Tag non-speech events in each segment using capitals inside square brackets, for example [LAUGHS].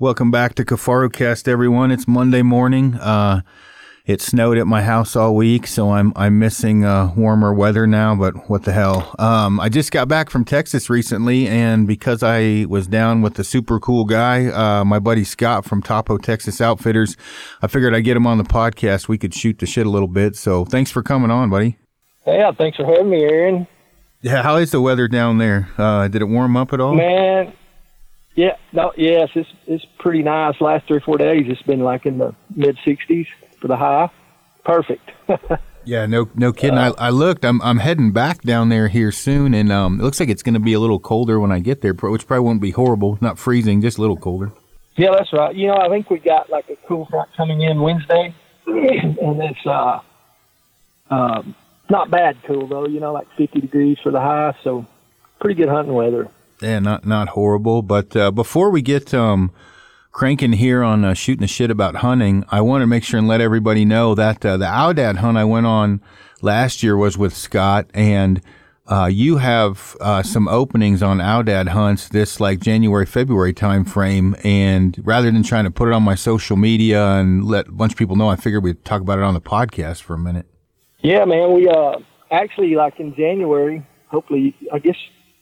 Welcome back to KafaruCast, everyone. It's Monday morning. Uh, it snowed at my house all week, so I'm I'm missing uh, warmer weather now. But what the hell? Um, I just got back from Texas recently, and because I was down with the super cool guy, uh, my buddy Scott from Topo Texas Outfitters, I figured I'd get him on the podcast. We could shoot the shit a little bit. So thanks for coming on, buddy. Yeah, thanks for having me, Aaron. Yeah, how is the weather down there? Uh, did it warm up at all? Man, yeah, no, yes, it's it's pretty nice. Last three or four days, it's been like in the mid 60s for the high. Perfect. [LAUGHS] yeah, no, no kidding. Uh, I, I looked. I'm I'm heading back down there here soon, and um, it looks like it's going to be a little colder when I get there, which probably won't be horrible. Not freezing, just a little colder. Yeah, that's right. You know, I think we got like a cool front coming in Wednesday, [CLEARS THROAT] and it's uh, um, not bad cool though. You know, like 50 degrees for the high, so pretty good hunting weather yeah, not not horrible. But uh, before we get um, cranking here on uh, shooting the shit about hunting, I want to make sure and let everybody know that uh, the Aoudad hunt I went on last year was with Scott, and uh, you have uh, some openings on Aoudad hunts this like January February time frame. And rather than trying to put it on my social media and let a bunch of people know, I figured we'd talk about it on the podcast for a minute. Yeah, man. We uh actually like in January. Hopefully, I guess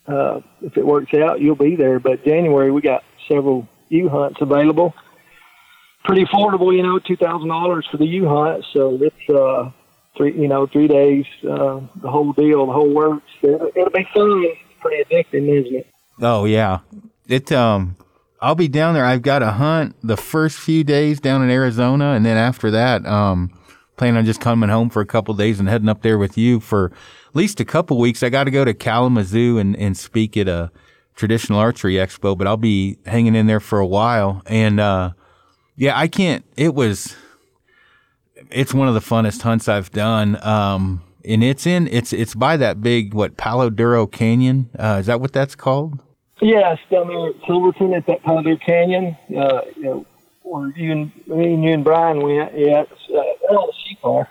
uh, if it works out, you'll be there. But January, we got several ewe hunts available. Pretty affordable, you know, two thousand dollars for the ewe hunt. So it's uh, three, you know, three days, uh, the whole deal, the whole works. It'll, it'll be fun. It's pretty addicting, isn't it? Oh yeah, it. Um, I'll be down there. I've got a hunt the first few days down in Arizona, and then after that, um, plan on just coming home for a couple days and heading up there with you for at least a couple weeks. I got to go to Kalamazoo and, and speak at a traditional archery expo, but I'll be hanging in there for a while. And, uh, yeah, I can't, it was, it's one of the funnest hunts I've done. Um, and it's in, it's, it's by that big, what, Palo Duro Canyon. Uh, is that what that's called? Yes, down there at Silverton at that Palo Duro Canyon. Uh, you know, where you and me and you and Brian went. Yeah, it's, uh, all the sheep are.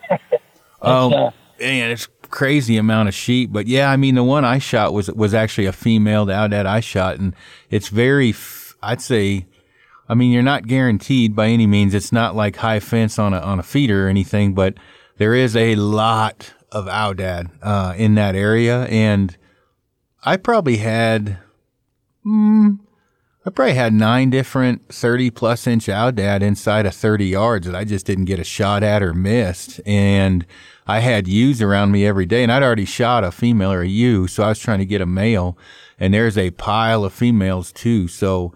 oh, uh, man, it's crazy amount of sheep. But yeah, I mean, the one I shot was was actually a female. The Aoudad I shot, and it's very, I'd say, I mean, you're not guaranteed by any means. It's not like high fence on a on a feeder or anything, but there is a lot of Aoudad uh, in that area, and I probably had. Mm, I probably had nine different 30 plus inch Aoudad inside of 30 yards that I just didn't get a shot at or missed. And I had ewes around me every day and I'd already shot a female or a ewe. So I was trying to get a male and there's a pile of females too. So,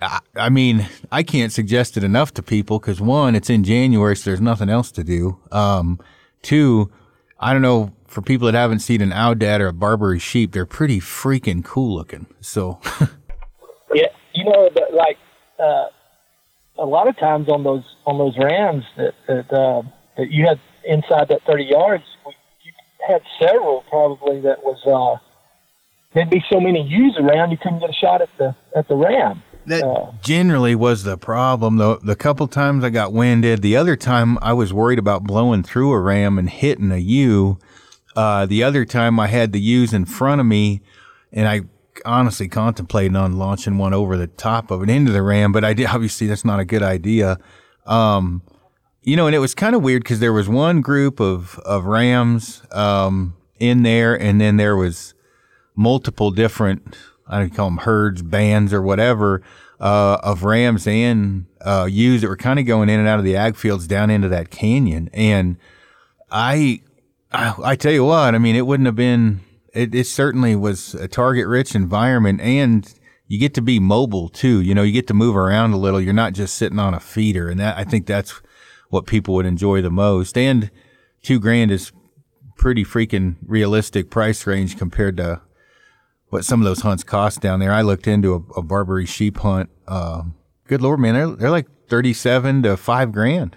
I, I mean, I can't suggest it enough to people because one, it's in January, so there's nothing else to do. Um, two, I don't know, for people that haven't seen an Aoudad or a Barbary sheep, they're pretty freaking cool looking. So, [LAUGHS] yeah, you know, like, uh, a lot of times on those on those rams that that, uh, that you had inside that 30 yards, we, you had several probably that was uh, there'd be so many ewes around you couldn't get a shot at the at the ram. That uh, generally was the problem. though. the couple times I got winded, the other time I was worried about blowing through a ram and hitting a ewe. Uh, the other time I had the ewes in front of me, and I honestly contemplating on launching one over the top of it into the ram, but I did, obviously that's not a good idea. Um, you know, and it was kind of weird because there was one group of of rams um, in there, and then there was multiple different I don't call them herds, bands, or whatever uh, of rams and uh, ewes that were kind of going in and out of the ag fields down into that canyon. And I, I, I tell you what, I mean, it wouldn't have been. It, it certainly was a target rich environment, and you get to be mobile too. You know, you get to move around a little. You're not just sitting on a feeder, and that I think that's what people would enjoy the most. And two grand is pretty freaking realistic price range compared to what some of those hunts cost down there. I looked into a, a Barbary sheep hunt. Uh, good lord, man, they're they're like thirty seven to five grand.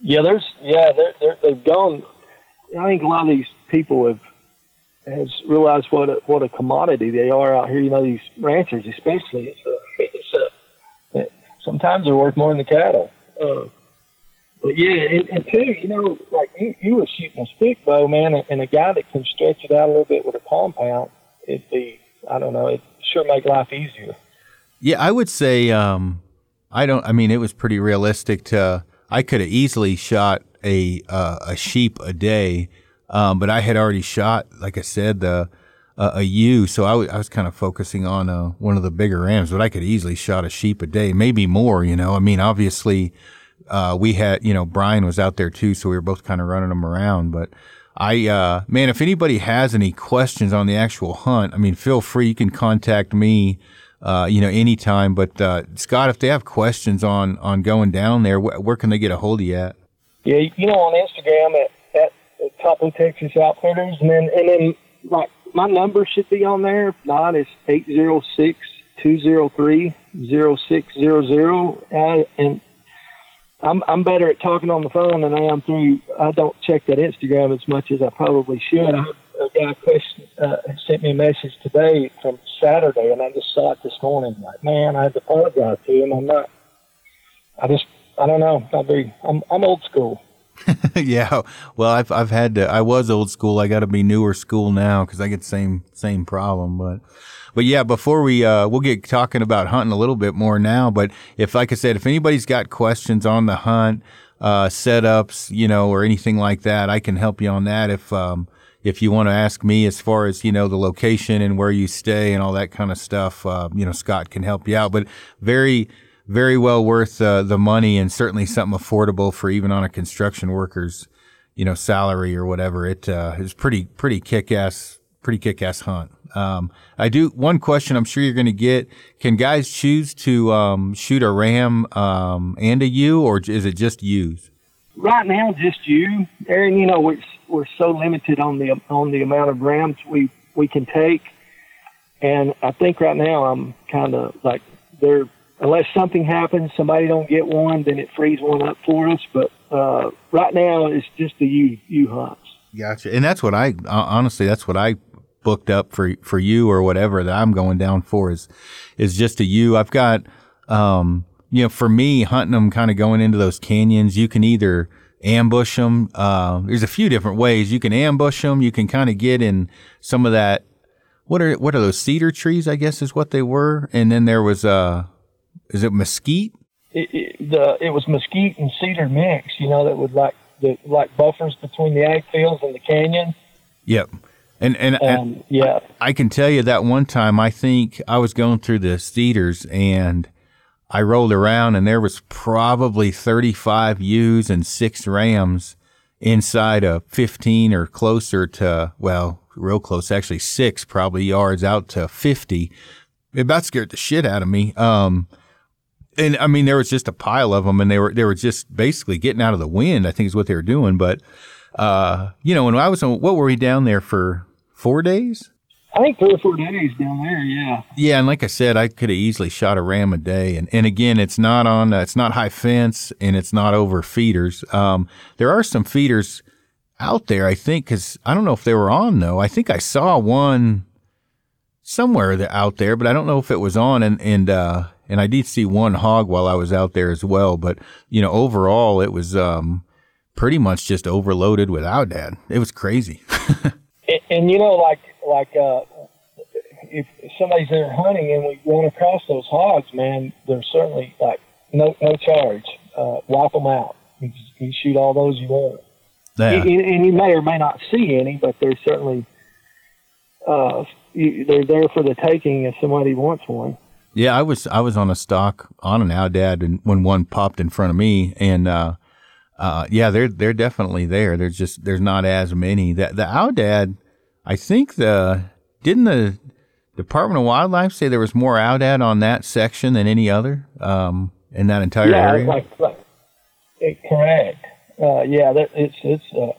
Yeah, there's yeah they're, they're, they've gone. I think a lot of these people have has realized what a, what a commodity they are out here. You know, these ranchers especially. It's a, it's a, sometimes they're worth more than the cattle. Uh, but yeah, and, and too, you know, like you, you were shooting a stick bow, man, and, and a guy that can stretch it out a little bit with a compound, it'd be, I don't know, it sure make life easier. Yeah, I would say, um, I don't. I mean, it was pretty realistic. To I could have easily shot a uh, a sheep a day, um, but I had already shot, like I said, the uh, a ewe. So I, w- I was kind of focusing on uh, one of the bigger rams, but I could easily shot a sheep a day, maybe more. You know, I mean, obviously, uh, we had you know Brian was out there too, so we were both kind of running them around, but. I uh man, if anybody has any questions on the actual hunt, I mean, feel free. You can contact me, uh, you know, anytime. But uh, Scott, if they have questions on on going down there, wh- where can they get a hold of you at? Yeah, you know, on Instagram at, at Topo Texas Outfitters, and then and then like my number should be on there. If not, it's eight zero six two zero three zero six zero zero. And I'm I'm better at talking on the phone than I am through. I don't check that Instagram as much as I probably should. I a guy question uh, sent me a message today from Saturday, and I just saw it this morning. Like, man, I had to apologize to him. I'm not. I just I don't know. Not very. I'm I'm old school. [LAUGHS] yeah. Well, I've I've had to. I was old school. I got to be newer school now because I get the same same problem. But but yeah, before we uh we'll get talking about hunting a little bit more now. But if like I said, if anybody's got questions on the hunt, uh, setups, you know, or anything like that, I can help you on that. If um if you want to ask me as far as you know the location and where you stay and all that kind of stuff, uh, you know, Scott can help you out. But very very well worth uh, the money and certainly something affordable for even on a construction worker's, you know, salary or whatever. It uh, is pretty pretty kick ass pretty kick ass hunt. Um, I do one question I'm sure you're going to get. Can guys choose to um, shoot a ram um, and a ewe, or is it just ewes? Right now, just ewe, Aaron. You know, we're we're so limited on the on the amount of rams we we can take, and I think right now I'm kind of like they're unless something happens, somebody don't get one, then it frees one up for us. But uh, right now, it's just the ewe ewe hunts. Gotcha, and that's what I honestly that's what I booked up for for you or whatever that I'm going down for is is just a ewe. I've got um you know for me hunting them kind of going into those canyons. You can either ambush them. Uh, there's a few different ways you can ambush them. You can kind of get in some of that. What are what are those cedar trees? I guess is what they were. And then there was uh is it mesquite? It, it, the it was mesquite and cedar mix. You know that would like the like buffers between the ag fields and the canyon. Yep. And and, and Um, yeah, I can tell you that one time I think I was going through the cedars and I rolled around and there was probably 35 ewes and six rams inside of 15 or closer to, well, real close, actually six probably yards out to 50. It about scared the shit out of me. Um, and I mean, there was just a pile of them and they were, they were just basically getting out of the wind, I think is what they were doing. But, uh, you know, when I was on, what were we down there for four days? I think three or four days down there. Yeah, Yeah, and like I said, I could have easily shot a ram a day. And and again, it's not on, uh, it's not high fence, and it's not over feeders. Um, there are some feeders out there, I think, because I don't know if they were on though. I think I saw one somewhere that out there, but I don't know if it was on. And and uh, and I did see one hog while I was out there as well. But you know, overall, it was um pretty much just overloaded with Aoudad. It was crazy. [LAUGHS] and, and you know, like like uh, if somebody's there hunting and we run across those hogs, man, there's certainly like no no charge. Uh, wipe them out. You, you shoot all those you want. Yeah. And, and you may or may not see any, but there's certainly uh, you, they're there for the taking if somebody wants one. Yeah, I was I was on a stock on an Aoudad and when one popped in front of me and uh uh yeah, they're they're definitely there. There's just there's not as many. That the Aoudad, I think the didn't the Department of Wildlife say there was more Aoudad on that section than any other um in that entire yeah, area? like, like it, correct. Uh, yeah, that, it's it's uh,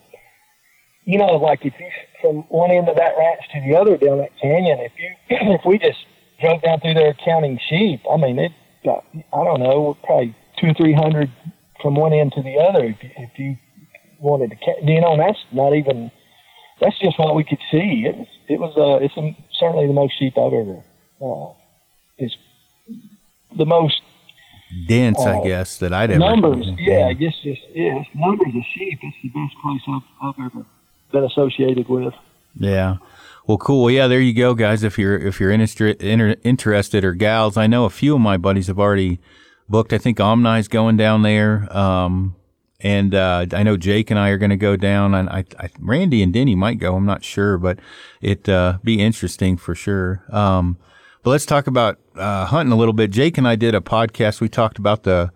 you know like if you from one end of that ranch to the other down that canyon, if you [CLEARS THROAT] if we just drove down through there counting sheep, I mean it got I don't know probably two or three hundred from one end to the other. If you, if you wanted to, you know, and that's not even that's just what we could see. It was it was uh, it's um, certainly the most sheep I've ever. Uh, it's the most Dense, I uh, guess, that I'd ever numbers. Yeah, just just yeah, numbers of sheep. It's the best place I've, I've ever been associated with. Yeah. Well, cool. Well, yeah, there you go, guys. If you're if you're inter- inter- interested or gals, I know a few of my buddies have already booked. I think Omni's going down there. Um, and uh, I know Jake and I are going to go down, and I, I, Randy and Denny might go. I'm not sure, but it uh, be interesting for sure. Um, but let's talk about uh, hunting a little bit. Jake and I did a podcast. We talked about the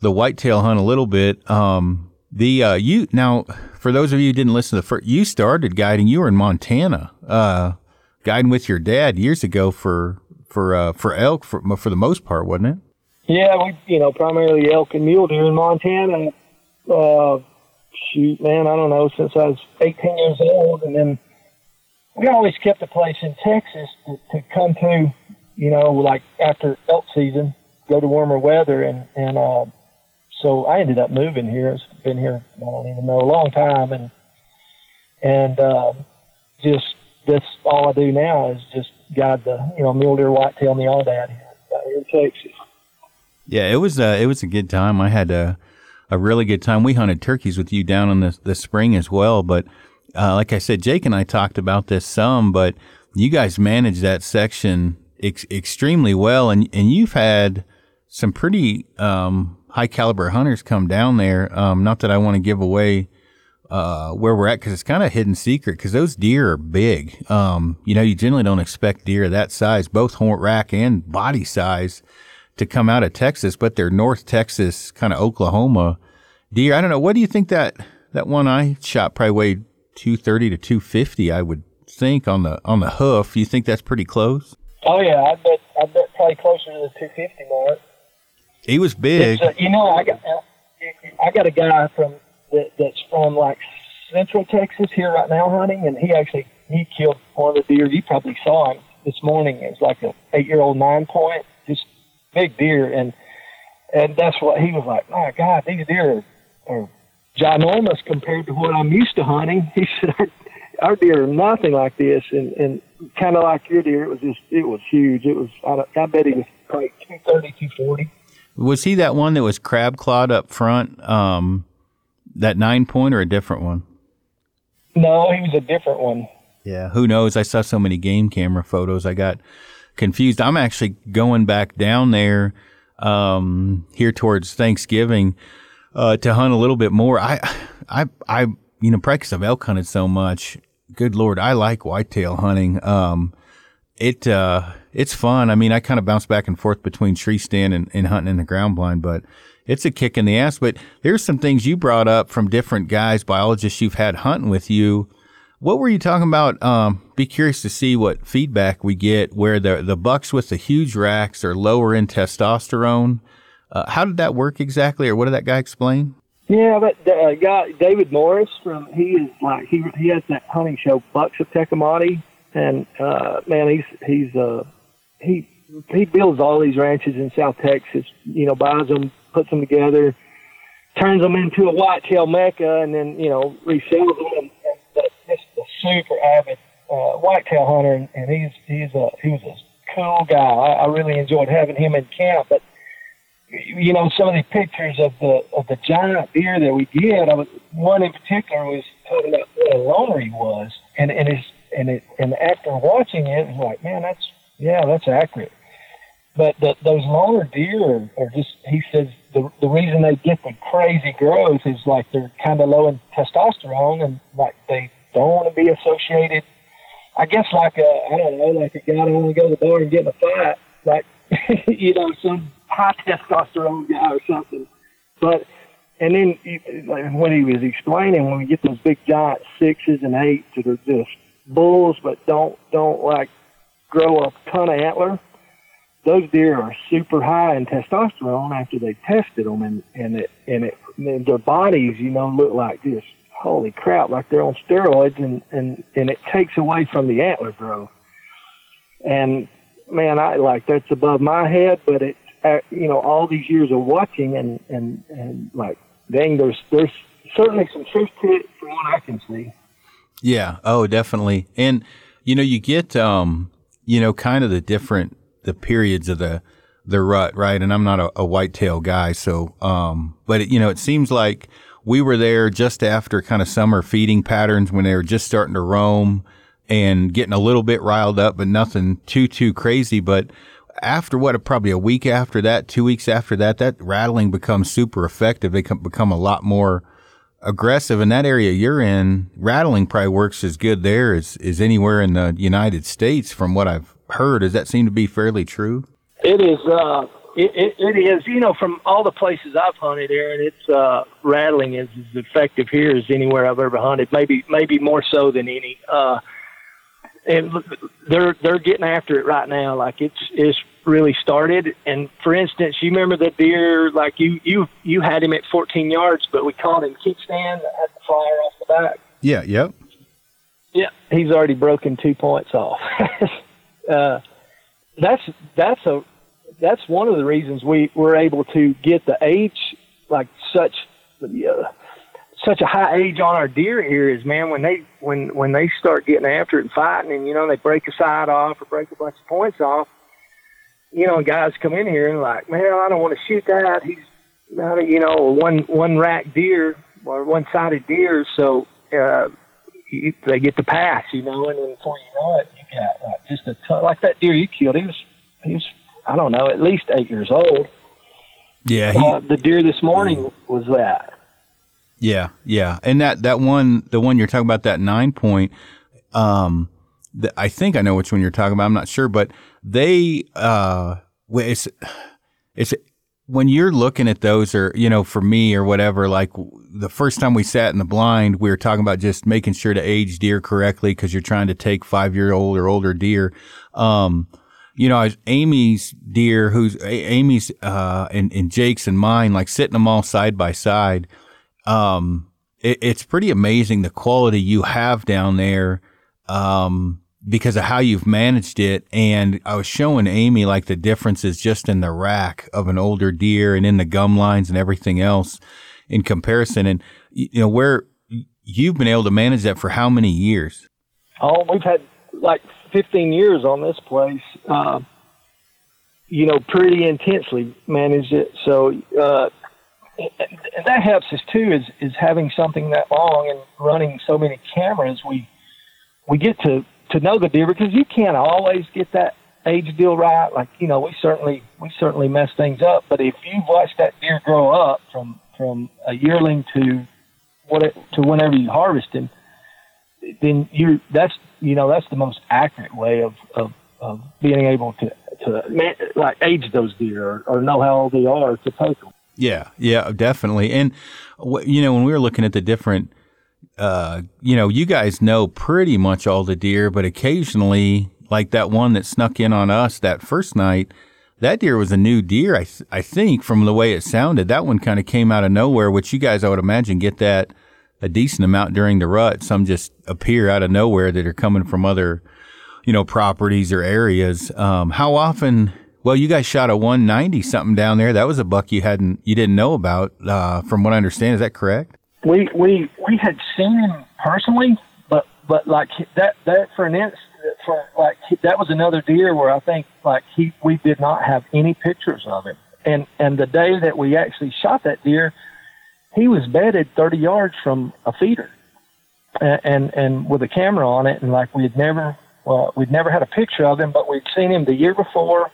the whitetail hunt a little bit. Um, the uh, you now for those of you who didn't listen to the first, you started guiding. You were in Montana, uh, guiding with your dad years ago for for uh, for elk for for the most part, wasn't it? Yeah, we you know primarily elk and mule deer in Montana uh, shoot, man, I don't know, since I was 18 years old. And then we always kept a place in Texas to, to come to, you know, like after elk season, go to warmer weather. And, and, uh, so I ended up moving here. It's been here, I don't even know, a long time. And, and, uh, just, that's all I do now is just guide the, you know, mule deer, whitetail, and the aoudad here in Texas. Yeah, it was, uh, it was a good time. I had, uh, a really good time. We hunted turkeys with you down in the, the spring as well. But uh, like I said, Jake and I talked about this some, but you guys managed that section ex- extremely well. And, and you've had some pretty um, high caliber hunters come down there. Um, not that I want to give away uh, where we're at because it's kind of hidden secret because those deer are big. Um, you know, you generally don't expect deer that size, both horn rack and body size to come out of Texas, but they're North Texas, kind of Oklahoma deer. I don't know. What do you think that that one I shot probably weighed two thirty to two fifty? I would think on the on the hoof. You think that's pretty close? Oh yeah, I bet I bet probably closer to the two fifty mark. He was big. Uh, you know, I got I got a guy from that, that's from like Central Texas here right now hunting, and he actually he killed one of the deer. You probably saw him this morning. It was like a eight year old nine point, just big deer, and and that's what he was like. My God, these deer are, are ginormous compared to what I'm used to hunting. [LAUGHS] He said, our, our deer are nothing like this, and and kind of like your deer, it was just it was huge. It was I, I bet he was probably two thirty, two forty. Was he that one that was crab clawed up front? Um, that nine point or a different one? No, he was a different one. Yeah, who knows? I saw so many game camera photos. I got confused. I'm actually going back down there um, here towards Thanksgiving uh, to hunt a little bit more. I, [SIGHS] I, I, you know, practice of elk hunted so much. Good lord, I like whitetail hunting. Um, it uh, it's fun. I mean, I kind of bounce back and forth between tree stand and, and hunting in the ground blind, but it's a kick in the ass. But there's some things you brought up from different guys, biologists you've had hunting with you what were you talking about? Um, be curious to see what feedback we get where the, the bucks with the huge racks are lower in testosterone. Uh, how did that work exactly, or what did that guy explain? Yeah, but uh, guy David Morris from he is like he he has that hunting show Bucks of Tecomate, and uh, man, he's he's uh he he builds all these ranches in South Texas. You know, buys them, puts them together, turns them into a whitetail mecca, and then you know resells them. And, just a super avid uh, whitetail hunter, and, and he's he's a he was a cool guy. I, I really enjoyed having him in camp. But you know, some of the pictures of the of the giant deer that we get, I was one in particular was talking about what a loner he was, and and his and it and after watching it, it was like, man, that's yeah, that's accurate. But the, those loner deer are, just, he says, the, the reason they get the crazy growth is like they're kind of low in testosterone and like they don't want to be associated. I guess like a I don't know, like a guy don't want to go to the bar and get in a fight, like [LAUGHS] you know some high testosterone guy or something. But and then like when he was explaining, when we get those big giant sixes and eights that are just bulls, but don't don't like grow a ton of antler. Those deer are super high in testosterone after they tested them, and and it and it and their bodies, you know, look like this holy crap, like they're on steroids, and and and it takes away from the antler growth. And man, I like that's above my head, but it's uh, you know all these years of watching and and and like dang, there's there's certainly some truth to it from what I can see. Yeah. Oh, definitely. And you know, you get um, you know, kind of the different the periods of the the rut, right? And I'm not a, a whitetail guy, so um, but it, you know, it seems like we were there just after kind of summer feeding patterns when they were just starting to roam and getting a little bit riled up, but nothing too, too crazy. But after what, probably a week after that, two weeks after that, that rattling becomes super effective. They become a lot more aggressive in that area you're in. Rattling probably works as good there as, as anywhere in the United States from what I've heard. Does that seem to be fairly true? It is, uh, it, it, it is, you know, from all the places I've hunted, Aaron, it's uh, rattling is as effective here as anywhere I've ever hunted. Maybe, maybe more so than any. Uh, and they're they're getting after it right now. Like it's it's really started. And for instance, you remember the deer? Like you you you had him at 14 yards, but we caught him kickstand that had the flyer off the back. Yeah. Yep. Yeah, he's already broken two points off. [LAUGHS] uh, that's that's a that's one of the reasons we were able to get the age like such uh, such a high age on our deer here is man when they when when they start getting after it and fighting and you know they break a side off or break a bunch of points off you know guys come in here and like man I don't want to shoot that he's not a, you know one one rack deer or one sided deer so uh you, they get the pass you know and then before you know it you got like just a ton like that deer you killed he was he was I don't know at least eight years old yeah he, uh, the deer this morning was that yeah, yeah, and that that one, the one you're talking about, that nine point. Um, the, I think I know which one you're talking about. I'm not sure, but they, uh, it's it's when you're looking at those, or you know, for me or whatever. Like the first time we sat in the blind, we were talking about just making sure to age deer correctly because you're trying to take five year old or older deer. Um, you know, Amy's deer, who's Amy's, uh, and, and Jake's and mine, like sitting them all side by side um, it, it's pretty amazing the quality you have down there. Um, because of how you've managed it. And I was showing Amy like the differences just in the rack of an older deer and in the gum lines and everything else in comparison. And, you know, where you've been able to manage that for how many years? Oh, we've had like 15 years on this place. Uh, you know, pretty intensely managed it. So, uh, that helps us too is is having something that long and running so many cameras we we get to to know the deer because you can't always get that age deal right like you know we certainly we certainly mess things up but if you've watched that deer grow up from from a yearling to what it, to whenever you harvest him then you that's you know that's the most accurate way of of, of being able to to like age those deer or, know how old they are to take them yeah, yeah, definitely. And you know, when we were looking at the different, uh, you know, you guys know pretty much all the deer, but occasionally, like that one that snuck in on us that first night, that deer was a new deer. I th- I think from the way it sounded, that one kind of came out of nowhere. Which you guys, I would imagine, get that a decent amount during the rut. Some just appear out of nowhere that are coming from other, you know, properties or areas. Um, how often? Well, you guys shot a 190 something down there. That was a buck you hadn't, you didn't know about, uh, from what I understand. Is that correct? We we we had seen him personally, but but like that that for an instance, for like that was another deer where I think like he we did not have any pictures of him, and and the day that we actually shot that deer, he was bedded 30 yards from a feeder, and and, and with a camera on it, and like we had never well we'd never had a picture of him, but we'd seen him the year before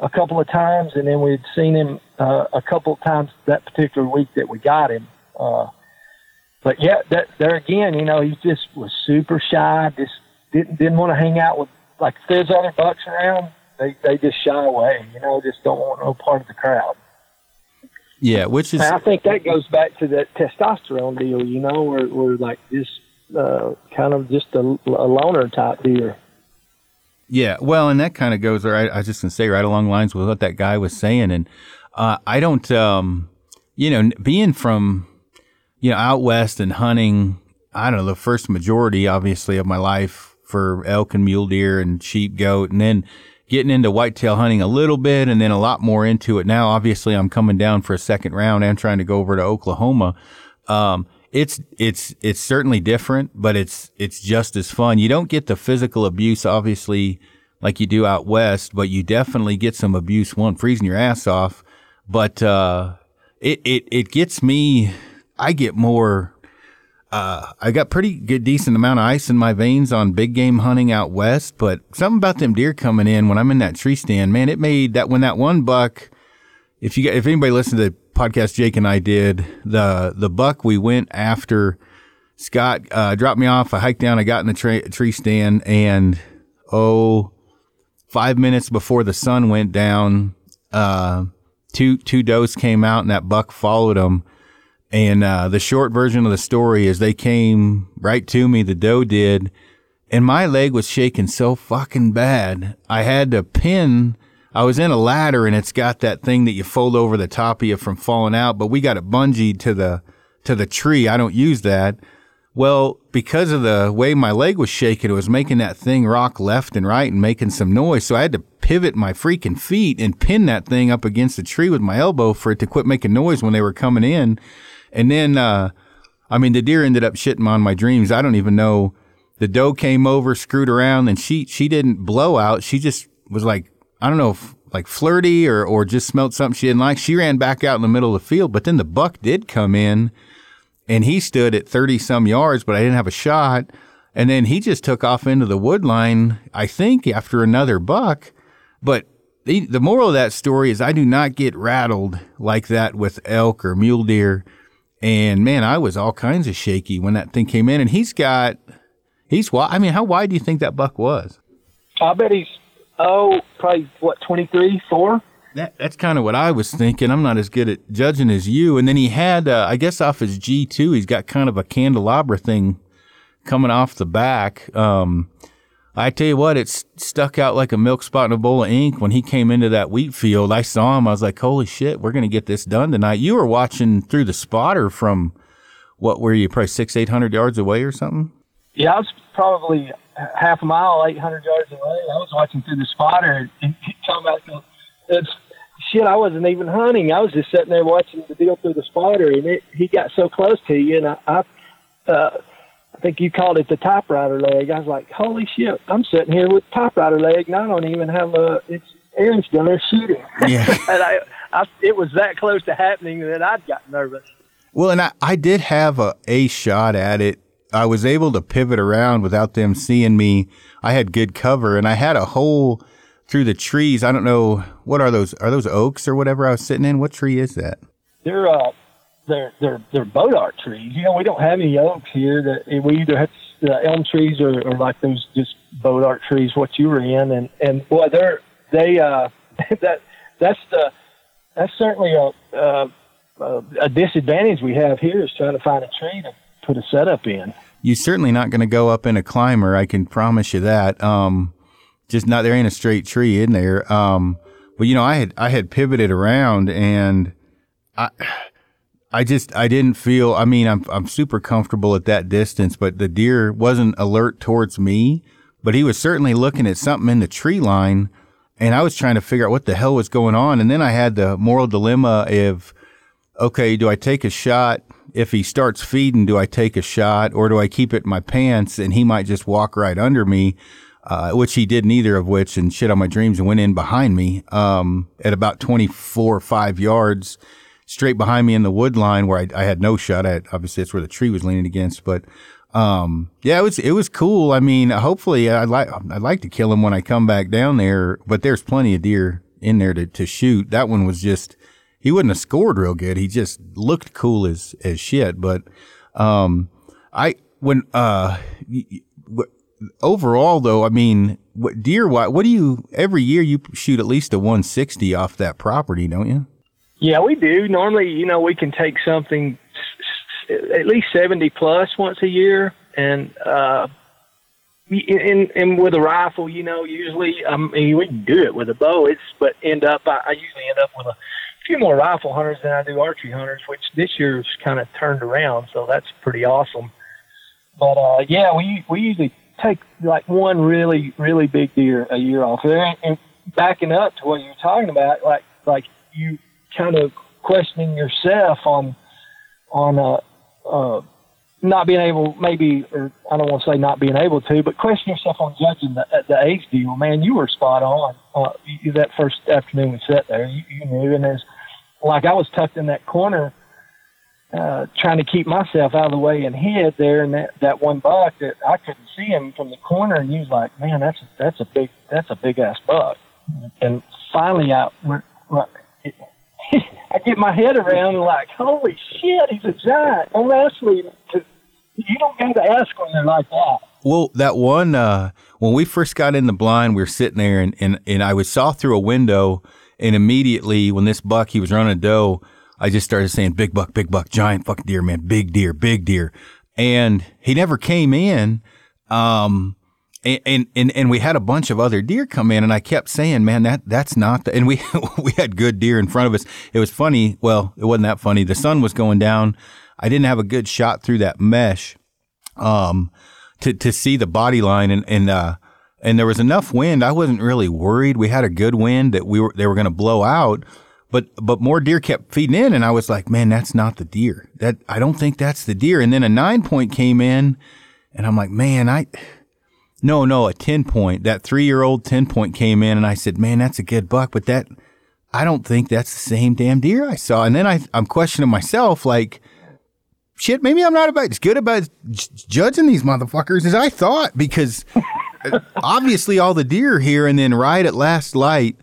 a couple of times, and then we'd seen him uh, a couple of times that particular week that we got him. Uh, but yeah, that there again, you know, he just was super shy. Just didn't didn't want to hang out with like if there's other bucks around. They they just shy away. You know, just don't want no part of the crowd. Yeah, which is and I think that goes back to that testosterone deal. You know, where we're like just uh, kind of just a, a loner type deal. Yeah, well, and that kind of goes right. I was just gonna say right along lines with what that guy was saying, and uh, I don't, um, you know, being from, you know, out west and hunting. I don't know the first majority, obviously, of my life for elk and mule deer and sheep, goat, and then getting into whitetail hunting a little bit, and then a lot more into it now. Obviously, I'm coming down for a second round and trying to go over to Oklahoma. Um, it's it's it's certainly different, but it's it's just as fun. You don't get the physical abuse, obviously, like you do out west, but you definitely get some abuse. One freezing your ass off, but uh, it it it gets me. I get more. uh, I got pretty good, decent amount of ice in my veins on big game hunting out west, but something about them deer coming in when I'm in that tree stand, man, it made that when that one buck, if you if anybody listened to the podcast Jake and I did, the the buck we went after, Scott uh, dropped me off. I hiked down. I got in the tra- tree stand, and oh, five minutes before the sun went down, uh, two two does came out, and that buck followed them and uh, the short version of the story is they came right to me, the doe did, and my leg was shaking so fucking bad. I had to pin. I was in a ladder and it's got that thing that you fold over the top of you from falling out, but we got it bungeed to the to the tree. I don't use that. Well, because of the way my leg was shaking, it was making that thing rock left and right and making some noise. So I had to pivot my freaking feet and pin that thing up against the tree with my elbow for it to quit making noise when they were coming in. And then, uh, I mean, the deer ended up shitting on my dreams. I don't even know. The doe came over, screwed around, and she she didn't blow out. She just was like, I don't know, like flirty or or just smelled something she didn't like. She ran back out in the middle of the field, but then the buck did come in, and he stood at thirty some yards, but I didn't have a shot. And then he just took off into the wood line, I think, after another buck. But the, the moral of that story is I do not get rattled like that with elk or mule deer and man, I was all kinds of shaky when that thing came in. And he's got, he's wide. I mean, how wide do you think that buck was? I bet he's, oh, probably what, 23, 4? That, that's kind of what I was thinking. I'm not as good at judging as you. And then he had, uh, I guess, off his G2, he's got kind of a candelabra thing coming off the back. Um, I tell you what, it stuck out like a milk spot in a bowl of ink when he came into that wheat field. I saw him. I was like, holy shit, we're going to get this done tonight. You were watching through the spotter from what were you, probably six, 800 yards away or something? Yeah, I was probably half a mile, 800 yards away. I was watching through the spotter and talking about it's shit. I wasn't even hunting. I was just sitting there watching the deal through the spotter and it, he got so close to you and I, I uh, I think you called it the typewriter leg. I was like, holy shit, I'm sitting here with typewriter leg, and I don't even have a. It's Aaron's down there shooting. Yeah. [LAUGHS] and I, I, it was that close to happening that I'd got nervous. Well, and I, I did have a a shot at it. I was able to pivot around without them seeing me. I had good cover, and I had a hole through the trees. I don't know what are those? Are those oaks or whatever I was sitting in? What tree is that? They're uh, they're they're they're bodark trees. You know, we don't have any oaks here. That we either have uh, elm trees or, or like those just bodark trees. What you were in, and and boy, they're they uh [LAUGHS] that that's the that's certainly a, a a disadvantage we have here is trying to find a tree to put a setup in. You're certainly not going to go up in a climber. I can promise you that. Um, just not there ain't a straight tree in there. Um, but you know, I had I had pivoted around and I I just I didn't feel. I mean, I'm I'm super comfortable at that distance, but the deer wasn't alert towards me, but he was certainly looking at something in the tree line, and I was trying to figure out what the hell was going on. And then I had the moral dilemma of, okay, do I take a shot? If he starts feeding, do I take a shot, or do I keep it in my pants and he might just walk right under me? Uh, which he did neither of which and shit on my dreams and went in behind me um, at about 24 or 5 yards straight behind me in the wood line where I, I had no shot at. Obviously, that's where the tree was leaning against. But um, yeah, it was it was cool. I mean, hopefully, I'd like I'd like to kill him when I come back down there. But there's plenty of deer in there to, to shoot. That one was just he wouldn't have scored real good. He just looked cool as as shit. But um, I when uh. Overall, though, I mean, what deer? What, what do you every year you shoot at least a 160 off that property, don't you? Yeah, we do. Normally, you know, we can take something at least 70 plus once a year. And, uh, and, and with a rifle, you know, usually, I mean, we can do it with a bow. It's, but end up, I, I usually end up with a few more rifle hunters than I do archery hunters, which this year's kind of turned around. So that's pretty awesome. But, uh, yeah, we, we usually take like one really, really big deer a year off there. And, and backing up to what you're talking about, like, like you, kind of questioning yourself on on uh, uh, not being able, maybe, or I don't want to say not being able to, but question yourself on judging the, the age deal. Man, you were spot on uh, you, that first afternoon we sat there. You, you knew, and there's like I was tucked in that corner, uh, trying to keep myself out of the way and hid there and that that one buck that I couldn't see him from the corner and he was like, man, that's a, that's a big that's a big ass buck. And finally, I went, [LAUGHS] I get my head around and like, holy shit, he's a giant. Don't ask me to. You don't got to ask when they're like that. Well, that one uh, when we first got in the blind, we were sitting there and, and and I was saw through a window, and immediately when this buck he was running a doe, I just started saying big buck, big buck, giant fucking deer, man, big deer, big deer, and he never came in. Um, and, and and we had a bunch of other deer come in, and I kept saying, "Man, that that's not the." And we [LAUGHS] we had good deer in front of us. It was funny. Well, it wasn't that funny. The sun was going down. I didn't have a good shot through that mesh, um, to to see the body line, and and uh, and there was enough wind. I wasn't really worried. We had a good wind that we were they were going to blow out. But but more deer kept feeding in, and I was like, man, that's not the deer. That I don't think that's the deer. And then a nine point came in, and I'm like, man, I no, no, a 10 point. That three year old 10 point came in and I said, man, that's a good buck, but that, I don't think that's the same damn deer I saw. And then I, I'm questioning myself, like, shit, maybe I'm not about as good about j- judging these motherfuckers as I thought because uh, [LAUGHS] obviously all the deer here and then right at last light,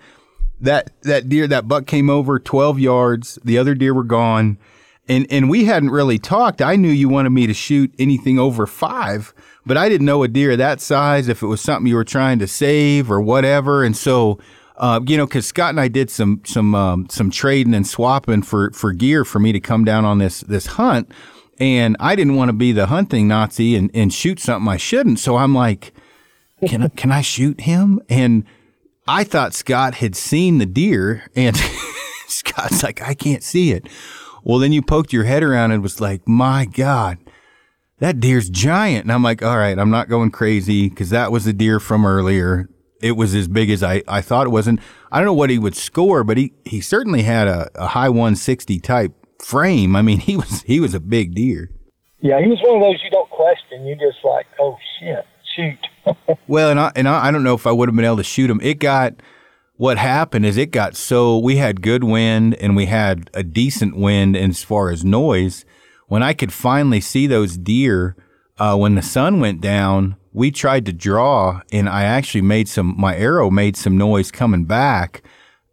that, that deer, that buck came over 12 yards. The other deer were gone. And, and we hadn't really talked. I knew you wanted me to shoot anything over five but I didn't know a deer that size if it was something you were trying to save or whatever. And so, uh, you know, because Scott and I did some some um, some trading and swapping for for gear for me to come down on this this hunt, and I didn't want to be the hunting Nazi and, and shoot something I shouldn't. So I'm like, can I, can I shoot him? And I thought Scott had seen the deer, and [LAUGHS] Scott's like, I can't see it. Well, then you poked your head around and was like, my God that deer's giant. And I'm like, all right, I'm not going crazy because that was the deer from earlier. It was as big as I, I thought it wasn't. I don't know what he would score, but he, he certainly had a, a high 160 type frame. I mean, [LAUGHS] he was he was a big deer. Yeah, he was one of those you don't question. You just like, oh shit, shoot. [LAUGHS] well, and I and I, I don't know if I would have been able to shoot him. It got what happened is it got so we had good wind and we had a decent wind as far as noise when I could finally see those deer, uh, when the sun went down, we tried to draw and I actually made some, my arrow made some noise coming back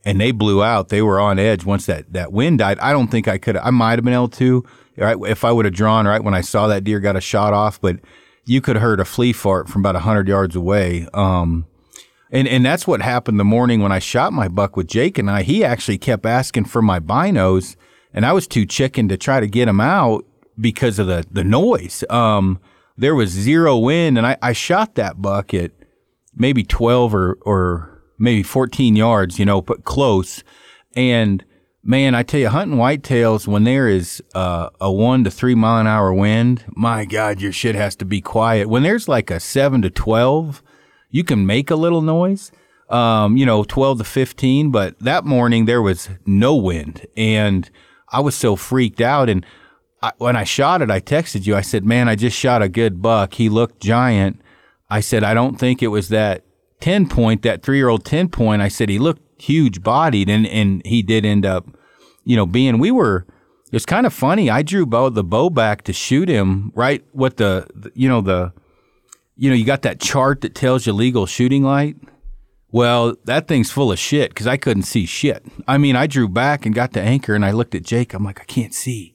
and they blew out. They were on edge once that, that wind died. I don't think I could, I might have been able to, right? If I would have drawn right when I saw that deer got a shot off, but you could have heard a flea fart from about hundred yards away. Um, and, and that's what happened the morning when I shot my buck with Jake and I. He actually kept asking for my binos and I was too chicken to try to get him out because of the the noise. Um, there was zero wind, and I, I shot that buck at maybe twelve or or maybe fourteen yards, you know, but close. And man, I tell you, hunting whitetails when there is uh, a one to three mile an hour wind, my God, your shit has to be quiet. When there's like a seven to twelve, you can make a little noise. Um, you know, 12 to 15, but that morning there was no wind and I was so freaked out. And I, when I shot it, I texted you. I said, "Man, I just shot a good buck. He looked giant." I said, "I don't think it was that ten point, that three year old ten point." I said he looked huge bodied, and and he did end up, you know, being. We were. It was kind of funny. I drew bow, the bow back to shoot him right. What the you know the, you know you got that chart that tells you legal shooting light. Well, that thing's full of shit because I couldn't see shit. I mean, I drew back and got the anchor and I looked at Jake. I'm like, I can't see.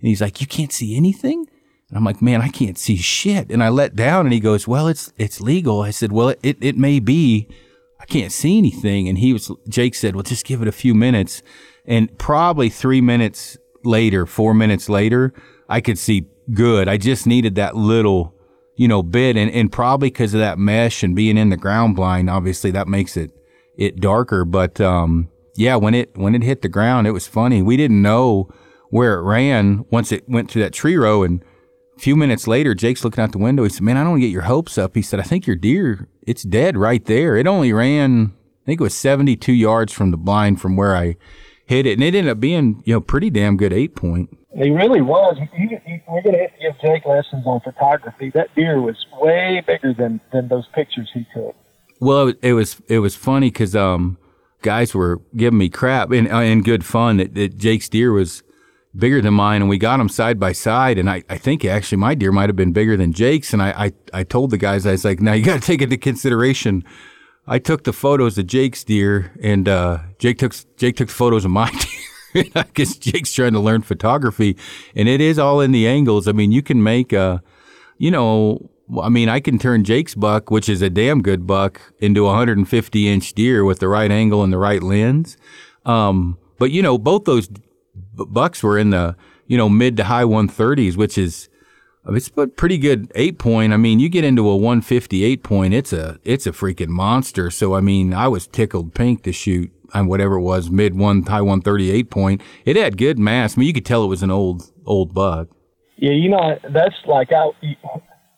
And he's like, you can't see anything? And I'm like, man, I can't see shit. And I let down and he goes, well, it's, it's legal. I said, well, it, it, it may be. I can't see anything. And he was, Jake said, well, just give it a few minutes. And probably three minutes later, four minutes later, I could see good. I just needed that little you know, bit and, and probably because of that mesh and being in the ground blind, obviously that makes it, it darker. But, um, yeah, when it, when it hit the ground, it was funny. We didn't know where it ran once it went through that tree row. And a few minutes later, Jake's looking out the window. He said, man, I don't get your hopes up. He said, I think your deer, it's dead right there. It only ran, I think it was 72 yards from the blind from where I hit it. And it ended up being, you know, pretty damn good eight point. He really was. He, he, we're going to have to give Jake lessons on photography. That deer was way bigger than than those pictures he took. Well, it, was it was funny because um, guys were giving me crap in uh, in good fun that, that Jake's deer was bigger than mine, and we got them side by side. And I, I think actually my deer might have been bigger than Jake's. And I, I, I told the guys, I was like, now you got to take into consideration. I took the photos of Jake's deer, and uh, Jake took Jake took photos of my [LAUGHS] deer. [LAUGHS] I guess Jake's trying to learn photography, and it is all in the angles. I mean, you can make a, you know, I mean, I can turn Jake's buck, which is a damn good buck, into a 150 inch deer with the right angle and the right lens. Um, but you know, both those bucks were in the you know mid to high 130s, which is it's a pretty good eight point. I mean, you get into a 158 point, it's a it's a freaking monster. So I mean, I was tickled pink to shoot whatever it was, mid one high 138 point. It had good mass. I mean, you could tell it was an old old buck. Yeah, you know that's like I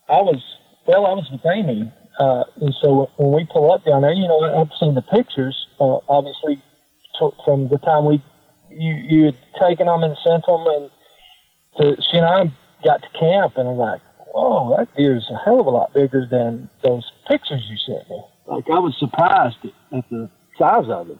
I was well, I was with Amy, uh, and so when we pull up down there, you know, I've seen the pictures. Uh, obviously, from the time we you you had taken them and sent them, and to, she and I got to camp, and I'm like, whoa, that deer's a hell of a lot bigger than those pictures you sent me. Like I was surprised at the size of it.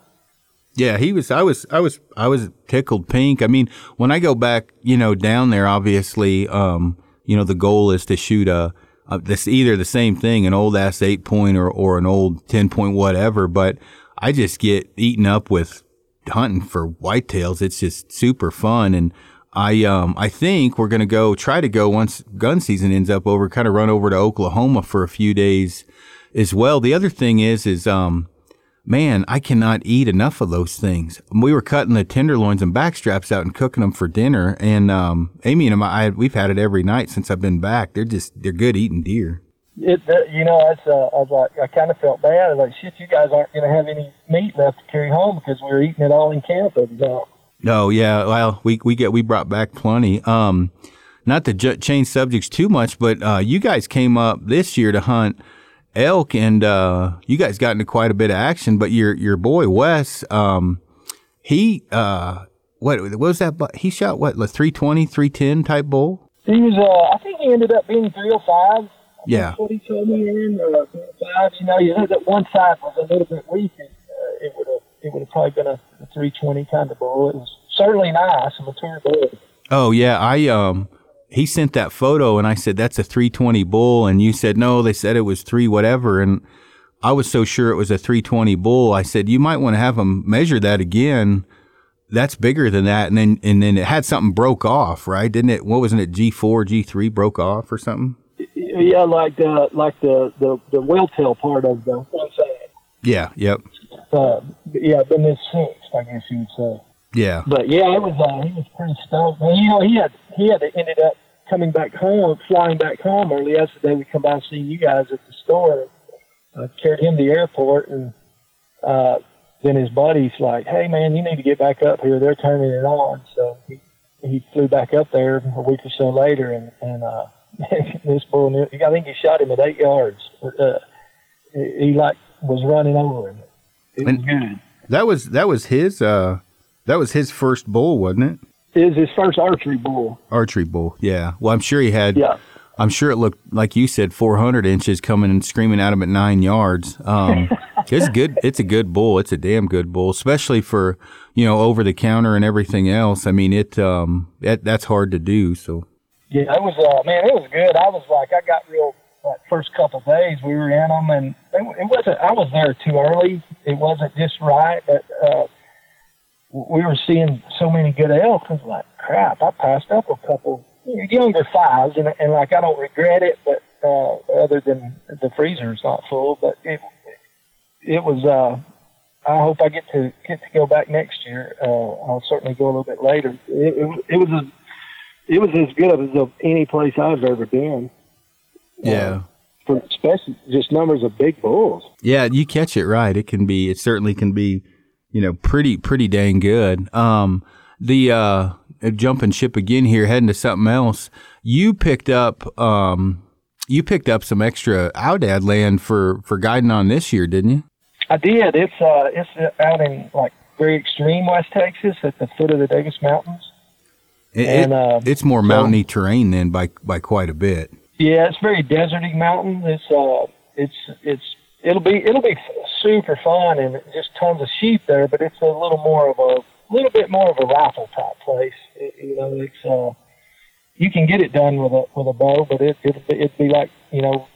Yeah, he was. I was. I was. I was tickled pink. I mean, when I go back, you know, down there, obviously, um, you know, the goal is to shoot a. a this either the same thing, an old ass eight point or or an old ten point whatever. But I just get eaten up with hunting for whitetails. It's just super fun. And I, um, I think we're going to go try to go once gun season ends up over, kind of run over to Oklahoma for a few days as well. The other thing is, is, um, man, I cannot eat enough of those things. We were cutting the tenderloins and backstraps out and cooking them for dinner. And, um, Amy and I, we've had it every night since I've been back. They're just, they're good eating deer it, you know, that's, uh, I was like, I kind of felt bad. I was like, shit, you guys aren't going to have any meat left to carry home because we are eating it all in camp every. No, yeah, well, we we get we brought back plenty. Um, not to ju- change subjects too much, but uh, you guys came up this year to hunt elk, and uh, you guys got into quite a bit of action. But your your boy Wes, um, he uh, what, what was that? He shot what, a 320, 310 type bull? He was, uh, I think he ended up being 305. Yeah. what he told me in uh, five. You know, you know that one side was a little bit weak, and uh, it would have it would have probably been a, a 320 kind of bull. It was certainly nice, a mature bull. Oh yeah, I um he sent that photo and I said that's a 320 bull and you said no, they said it was 3 whatever and I was so sure it was a 320 bull. I said you might want to have them measure that again. That's bigger than that and then and then it had something broke off, right? Didn't it? What wasn't it G4, G3 broke off or something? yeah, like the like the the the whale tail part of the one side. Yeah. Yep. Uh, yeah, but it's I guess you would say. Yeah. But yeah, it was uh, he was pretty stoked. And, you know, he had he had ended up coming back home, flying back home early yesterday. We come by and see you guys at the store. I carried him to the airport, and uh, then his buddy's like, "Hey man, you need to get back up here. They're turning it on." So he he flew back up there a week or so later, and and uh, [LAUGHS] this bull, I think he shot him at eight yards. Uh, he like was running over him. It was good. That was that was his uh, that was his first bull, wasn't it? It was his first archery bull. Archery bull, yeah. Well, I'm sure he had. Yeah. I'm sure it looked like you said 400 inches coming and screaming at him at nine yards. Um, [LAUGHS] it's good. It's a good bull. It's a damn good bull, especially for you know over the counter and everything else. I mean, it um, that's hard to do. So yeah, it was uh, man, it was good. I was like, I got real. Like, first couple days we were in them, and it, it wasn't. I was there too early. It wasn't just right, but uh, we were seeing so many good elk. I was like, crap, I passed up a couple younger fives, and, and like I don't regret it, but uh, other than the freezer's not full, but it it was. uh I hope I get to get to go back next year. Uh, I'll certainly go a little bit later. It, it, it was a it was as good as of any place I've ever been. Yeah. Uh, for especially just numbers of big bulls. Yeah, you catch it right. It can be. It certainly can be. You know, pretty pretty dang good. Um, the uh, jumping ship again here, heading to something else. You picked up um, you picked up some extra Aoudad land for for guiding on this year, didn't you? I did. It's uh, it's out in like very extreme West Texas at the foot of the Davis Mountains. It, and, uh, it's more mountainy so, terrain then by by quite a bit. Yeah, it's very deserty mountain. It's uh, it's it's it'll be it'll be super fun and just tons of sheep there, but it's a little more of a little bit more of a rifle type place. It, you know, it's uh, you can get it done with a with a bow, but it it'd, it'd be like you know,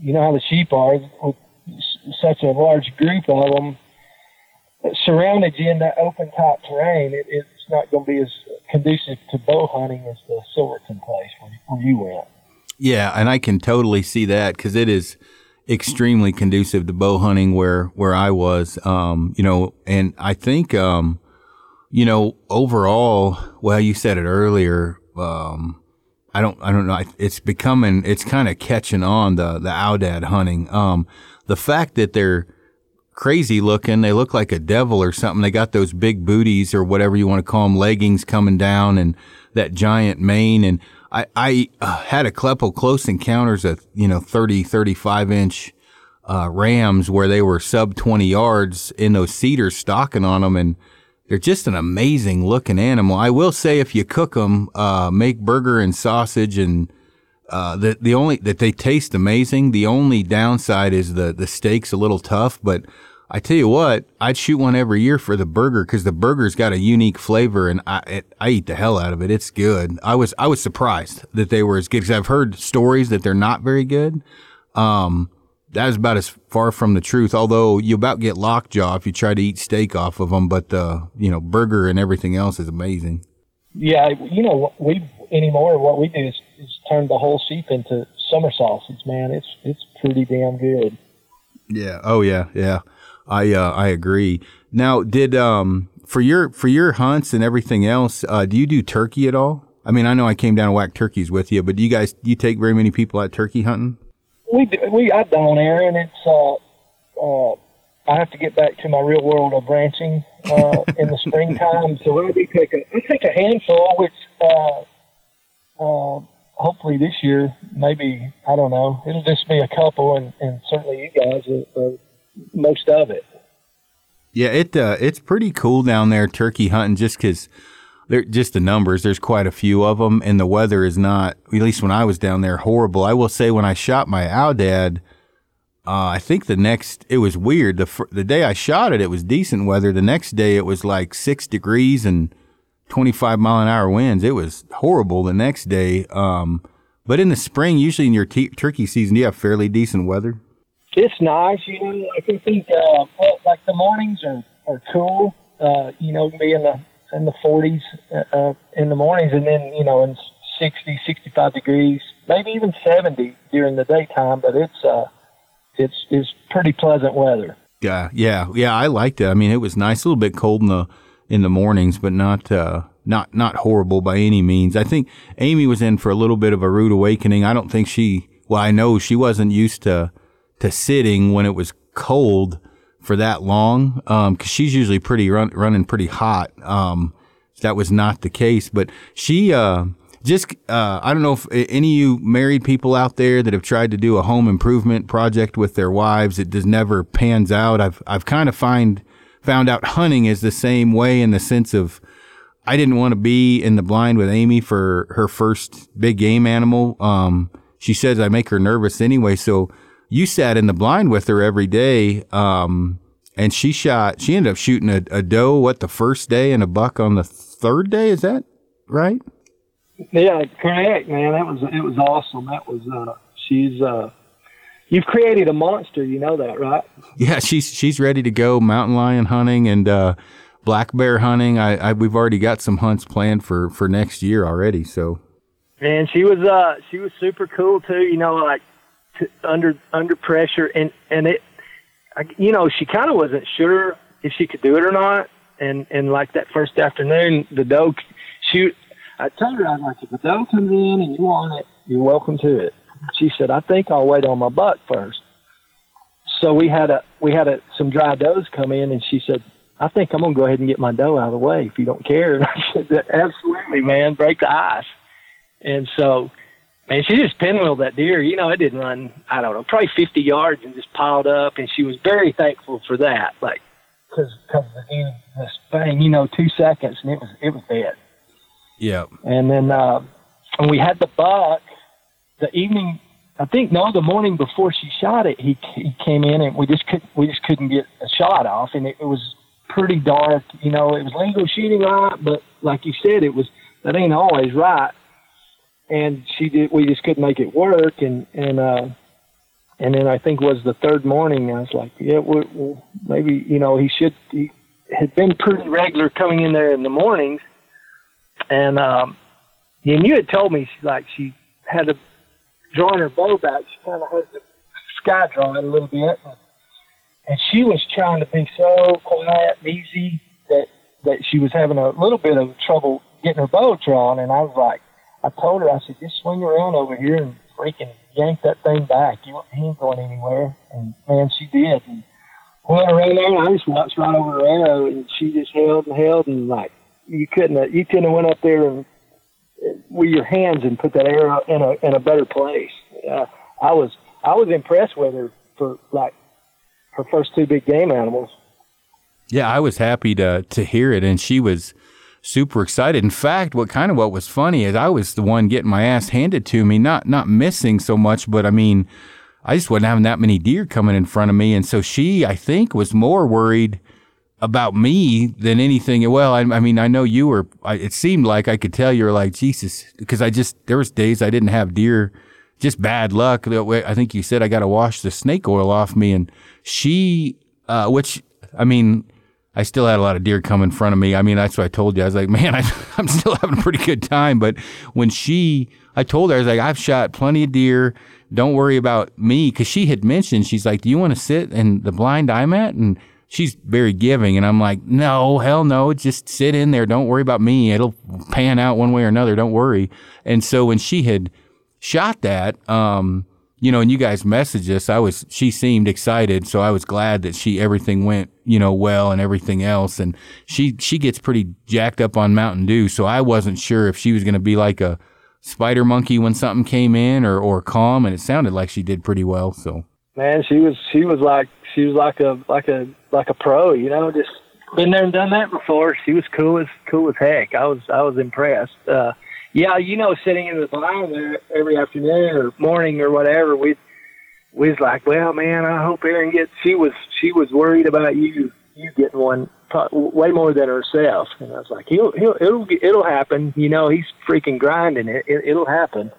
you know how the sheep are with such a large group of them surrounded you in that open type terrain. It, it's not going to be as conducive to bow hunting as the Silverton place where, where you went. Yeah, and I can totally see that because it is extremely conducive to bow hunting where where I was. Um, you know, and I think um, you know overall, well, you said it earlier. Um, I don't I don't know. It's becoming it's kind of catching on the the aoudad hunting. Um, the fact that they're crazy looking. They look like a devil or something. They got those big booties or whatever you want to call them, leggings coming down and that giant mane. And I, I uh, had a couple close encounters of, you know, 30, 35 inch, uh, rams where they were sub 20 yards in those cedars stalking on them. And they're just an amazing looking animal. I will say if you cook them, uh, make burger and sausage and, uh, the the only that they taste amazing. The only downside is the the steak's a little tough, but I tell you what, I'd shoot one every year for the burger because the burger's got a unique flavor, and I it, I eat the hell out of it. It's good. I was I was surprised that they were as good because I've heard stories that they're not very good. Um, that is about as far from the truth. Although you about get lockjaw if you try to eat steak off of them, but the you know burger and everything else is amazing. Yeah, you know we anymore what we do is, is turn the whole sheep into summer sausage. Man, it's it's pretty damn good. Yeah. Oh yeah. Yeah. I uh, I agree. Now, did um for your for your hunts and everything else, uh, do you do turkey at all? I mean, I know I came down to whack turkeys with you, but do you guys do you take very many people out turkey hunting? We do, we I don't, Aaron. It's uh, uh, I have to get back to my real world of ranching uh, in the springtime. So I do take a I take a handful, which uh, uh, hopefully this year maybe I don't know it'll just be a couple, and, and certainly you guys are, are most of it. Yeah, it uh, it's pretty cool down there turkey hunting just because they're just the numbers. There's quite a few of them, and the weather is not. At least when I was down there, horrible. I will say when I shot my aoudad, uh, I think the next it was weird. The the day I shot it, it was decent weather. The next day, it was like six degrees and 25 mile an hour winds. It was horrible the next day. Um, but in the spring, usually in your t- turkey season, you have fairly decent weather it's nice, you know. I can think uh, well, like the mornings are are cool. Uh, you know, be in the in the 40s uh, uh, in the mornings, and then you know in 60, 65 degrees, maybe even 70 during the daytime. But it's uh, it's it's pretty pleasant weather. Yeah, yeah, yeah. I liked it. I mean, it was nice. A little bit cold in the in the mornings, but not uh, not not horrible by any means. I think Amy was in for a little bit of a rude awakening. I don't think she. Well, I know she wasn't used to to sitting when it was cold for that long because um, she's usually pretty run, running pretty hot. Um, that was not the case, but she uh, just uh, I don't know if any of you married people out there that have tried to do a home improvement project with their wives, it just never pans out. I've I've kind of find found out hunting is the same way in the sense of I didn't want to be in the blind with Amy for her first big game animal. Um, she says I make her nervous anyway, so you sat in the blind with her every day. Um, and she shot, she ended up shooting a, a doe, what, the first day and a buck on the third day? Is that right? Yeah, correct, man. That was, it was awesome. That was, uh, she's, uh, you've created a monster. You know that, right? Yeah. She's, she's ready to go mountain lion hunting and, uh, black bear hunting. I, I, we've already got some hunts planned for, for next year already. So, and she was, uh, she was super cool too. You know, like to, under under pressure, and and it, I, you know, she kind of wasn't sure if she could do it or not. And and like that first afternoon, the doe shoot. I told her I was like, if the doe comes in and you want it, you're welcome to it. She said, I think I'll wait on my buck first. So we had a we had a some dry does come in, and she said, I think I'm gonna go ahead and get my doe out of the way if you don't care. And [LAUGHS] I said, absolutely, man, break the ice. And so man, she just pinwheeled that deer. You know, it didn't run, I don't know, probably 50 yards and just piled up. And she was very thankful for that. Like, cause, cause the this thing, you know, two seconds and it was, it was dead. Yeah. And then, uh, when we had the buck the evening, I think no, the morning before she shot it, he, he came in and we just couldn't, we just couldn't get a shot off. And it, it was pretty dark. You know, it was legal shooting right, but like you said, it was that ain't always right. And she did. We just couldn't make it work. And and uh, and then I think was the third morning. I was like, yeah, well, maybe you know he should. He had been pretty regular coming in there in the mornings, and um, and you had told me she like she had to drawing her bow back. She kind of had the sky drawing a little bit, and she was trying to be so quiet and easy that that she was having a little bit of trouble getting her bow drawn. And I was like, I told her, I said, just swing around over here and freaking yank that thing back. You ain't going anywhere. And man, she did. And went around there, and I just watched right over her arrow, and she just held and held, and like you couldn't, you couldn't have went up there and with your hands and put that arrow in a in a better place. Uh, I was I was impressed with her for like her first two big game animals. Yeah, I was happy to to hear it, and she was super excited. In fact, what kind of what was funny is I was the one getting my ass handed to me, not not missing so much, but I mean, I just wasn't having that many deer coming in front of me, and so she, I think, was more worried about me than anything. Well, I, I mean, I know you were. I, it seemed like I could tell you were like Jesus, because I just there was days I didn't have deer, just bad luck. I think you said I got to wash the snake oil off me, and she, uh, which I mean, I still had a lot of deer come in front of me. I mean, that's what I told you. I was like, [LAUGHS] man, I, I'm still having a pretty good time. But when she, I told her, I was like, I've shot plenty of deer. Don't worry about me, because she had mentioned she's like, do you want to sit in the blind I'm at and she's very giving. And I'm like, no, hell no, just sit in there. Don't worry about me. It'll pan out one way or another. Don't worry. And so when she had shot that, um, you know, and you guys messaged us, I was, she seemed excited. So I was glad that she, everything went, you know, well and everything else. And she, she gets pretty jacked up on Mountain Dew. So I wasn't sure if she was going to be like a spider monkey when something came in or, or calm. And it sounded like she did pretty well. So man, she was, she was like, she was like a, like a, like a pro, you know, just been there and done that before. She was cool as cool as heck. I was I was impressed. Uh, yeah, you know, sitting in the line there every afternoon or morning or whatever, we was like, well, man, I hope Aaron gets. She was she was worried about you you getting one way more than herself, and I was like, he'll he'll it'll it'll happen. You know, he's freaking grinding it. it it'll happen.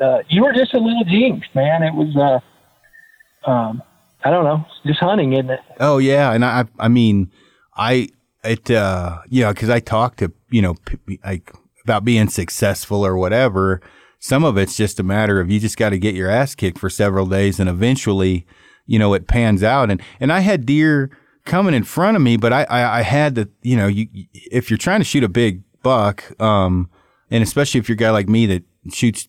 Uh, you were just a little jinxed, man. It was uh, um, I don't know, just hunting, isn't it? Oh yeah, and I I mean I it uh you know because I talked to you know like about being successful or whatever. Some of it's just a matter of you just got to get your ass kicked for several days, and eventually, you know, it pans out. And and I had deer coming in front of me, but I I, I had the you know you if you're trying to shoot a big buck, um, and especially if you're a guy like me that shoots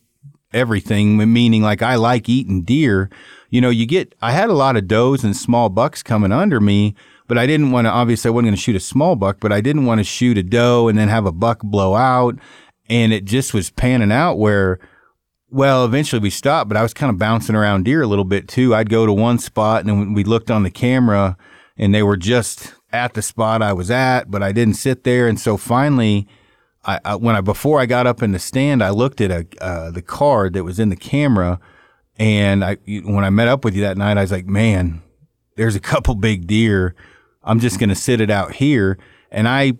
everything, meaning like I like eating deer you know, you get, I had a lot of does and small bucks coming under me, but I didn't want to, obviously, I wasn't going to shoot a small buck, but I didn't want to shoot a doe and then have a buck blow out. And it just was panning out where, well, eventually we stopped, but I was kind of bouncing around deer a little bit too. I'd go to one spot and then we looked on the camera and they were just at the spot I was at, but I didn't sit there. And so finally, I, I when I before I got up in the stand, I looked at a uh, the card that was in the camera and I, when I met up with you that night, I was like, man, there's a couple big deer. I'm just going to sit it out here. And I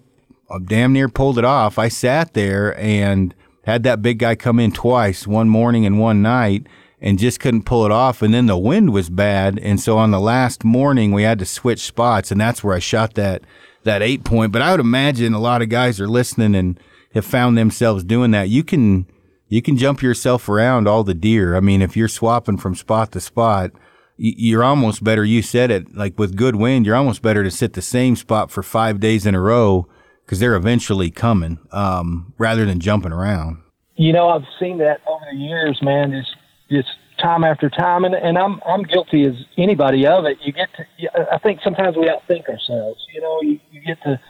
uh, damn near pulled it off. I sat there and had that big guy come in twice, one morning and one night, and just couldn't pull it off. And then the wind was bad. And so on the last morning, we had to switch spots. And that's where I shot that, that eight point. But I would imagine a lot of guys are listening and have found themselves doing that. You can, you can jump yourself around all the deer. I mean, if you're swapping from spot to spot, you're almost better. You said it like with good wind, you're almost better to sit the same spot for five days in a row because they're eventually coming um, rather than jumping around. You know, I've seen that over the years, man. Just just time after time, and and I'm I'm guilty as anybody of it. You get to, I think sometimes we outthink ourselves. You know, you, you get to,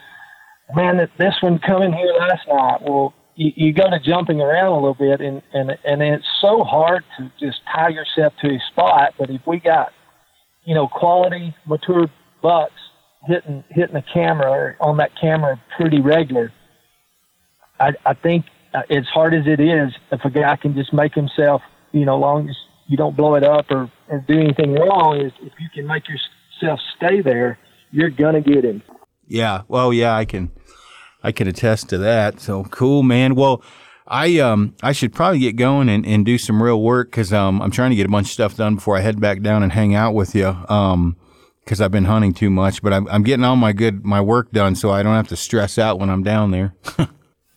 man, that this one coming here last night. Well, you, you go to jumping around a little bit, and and and it's so hard to just tie yourself to a spot. But if we got, you know, quality mature bucks hitting hitting the camera or on that camera pretty regular, I I think uh, as hard as it is, if a guy can just make himself, you know, long as you don't blow it up or, or do anything wrong, is if you can make yourself stay there, you're gonna get him. Yeah. Well, yeah, I can, I can attest to that. So cool, man. Well, I um I should probably get going and, and do some real work because um I'm trying to get a bunch of stuff done before I head back down and hang out with you. Um, because I've been hunting too much, but I'm I'm getting all my good my work done, so I don't have to stress out when I'm down there. [LAUGHS]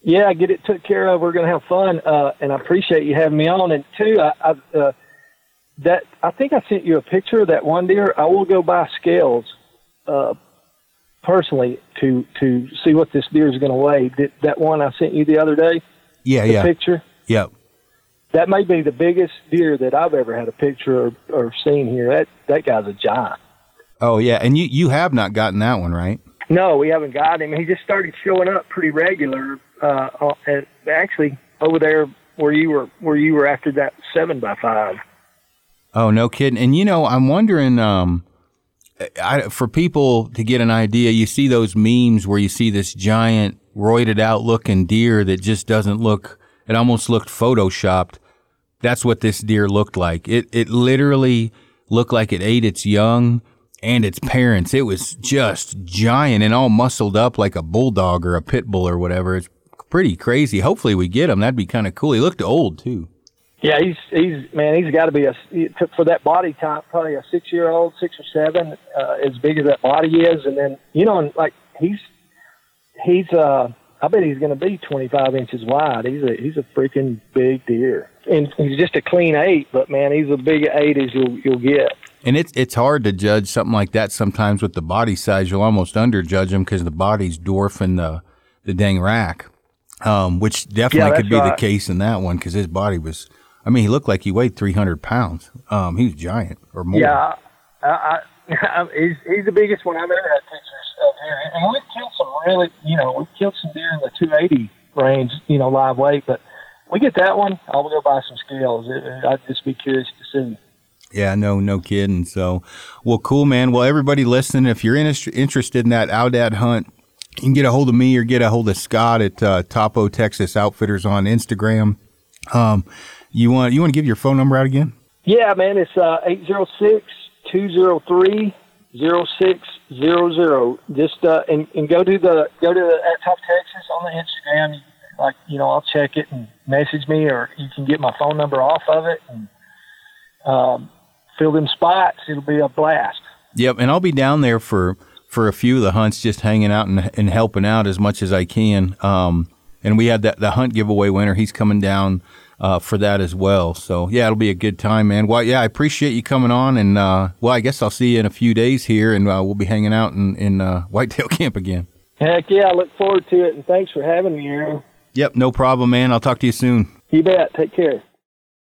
yeah, get it took care of. We're gonna have fun, uh, and I appreciate you having me on. And two, I, I uh, that I think I sent you a picture of that one deer. I will go buy scales uh, personally to to see what this deer is going to weigh. That, that one I sent you the other day. Yeah, the yeah. Picture. Yep. That may be the biggest deer that I've ever had a picture or, or seen here. That that guy's a giant. Oh yeah, and you you have not gotten that one right. No, we haven't got him. He just started showing up pretty regular. Uh, and actually, over there where you were, where you were after that seven by five. Oh no, kidding! And you know, I'm wondering, um, I, for people to get an idea, you see those memes where you see this giant roided out looking deer that just doesn't look. It almost looked photoshopped. That's what this deer looked like. It it literally looked like it ate its young and its parents. It was just giant and all muscled up like a bulldog or a pit bull or whatever. It's pretty crazy. Hopefully we get him. That'd be kind of cool. He looked old too. Yeah, he's he's man. He's got to be a for that body type, probably a six year old, six or seven, uh, as big as that body is. And then you know, like he's he's uh, I bet he's going to be 25 inches wide. He's a he's a freaking big deer, and he's just a clean eight. But man, he's a big eight as you'll you'll get. And it's it's hard to judge something like that sometimes with the body size. You'll almost underjudge him because the body's dwarfing the the dang rack, um, which definitely yeah, could be right. the case in that one because his body was I mean, he looked like he weighed 300 pounds. Um, he was giant or more. Yeah, I, I, [LAUGHS] I, he's, he's the biggest one I've ever had pictures of here. And we've killed some really, you know, we've killed some deer in the 280 range, you know, live weight. But we get that one, I'll go buy some scales. I'd just be curious to see. Yeah, no, no kidding. So, well, cool, man. Well, everybody listening, if you're in, interested in that Aoudad hunt, you can get a hold of me or get a hold of Scott at uh, Topo Texas Outfitters on Instagram. Um, you want you want to give your phone number out again? Yeah, man, it's uh, 806-203-0600. Just uh, and, and go to the go to the, at Top Texas on the Instagram. Like you know, I'll check it and message me, or you can get my phone number off of it and um, fill them spots. It'll be a blast. Yep, and I'll be down there for for a few of the hunts, just hanging out and, and helping out as much as I can. Um, and we had that the hunt giveaway winner. He's coming down uh, for that as well. So yeah, it'll be a good time, man. Well, yeah, I appreciate you coming on, and uh, well, I guess I'll see you in a few days here, and uh, we'll be hanging out in in uh, [LAUGHS] Whitetail Camp again. Heck yeah, I look forward to it, and thanks for having me, Aaron. Yep, no problem, man. I'll talk to you soon. You bet. Take care.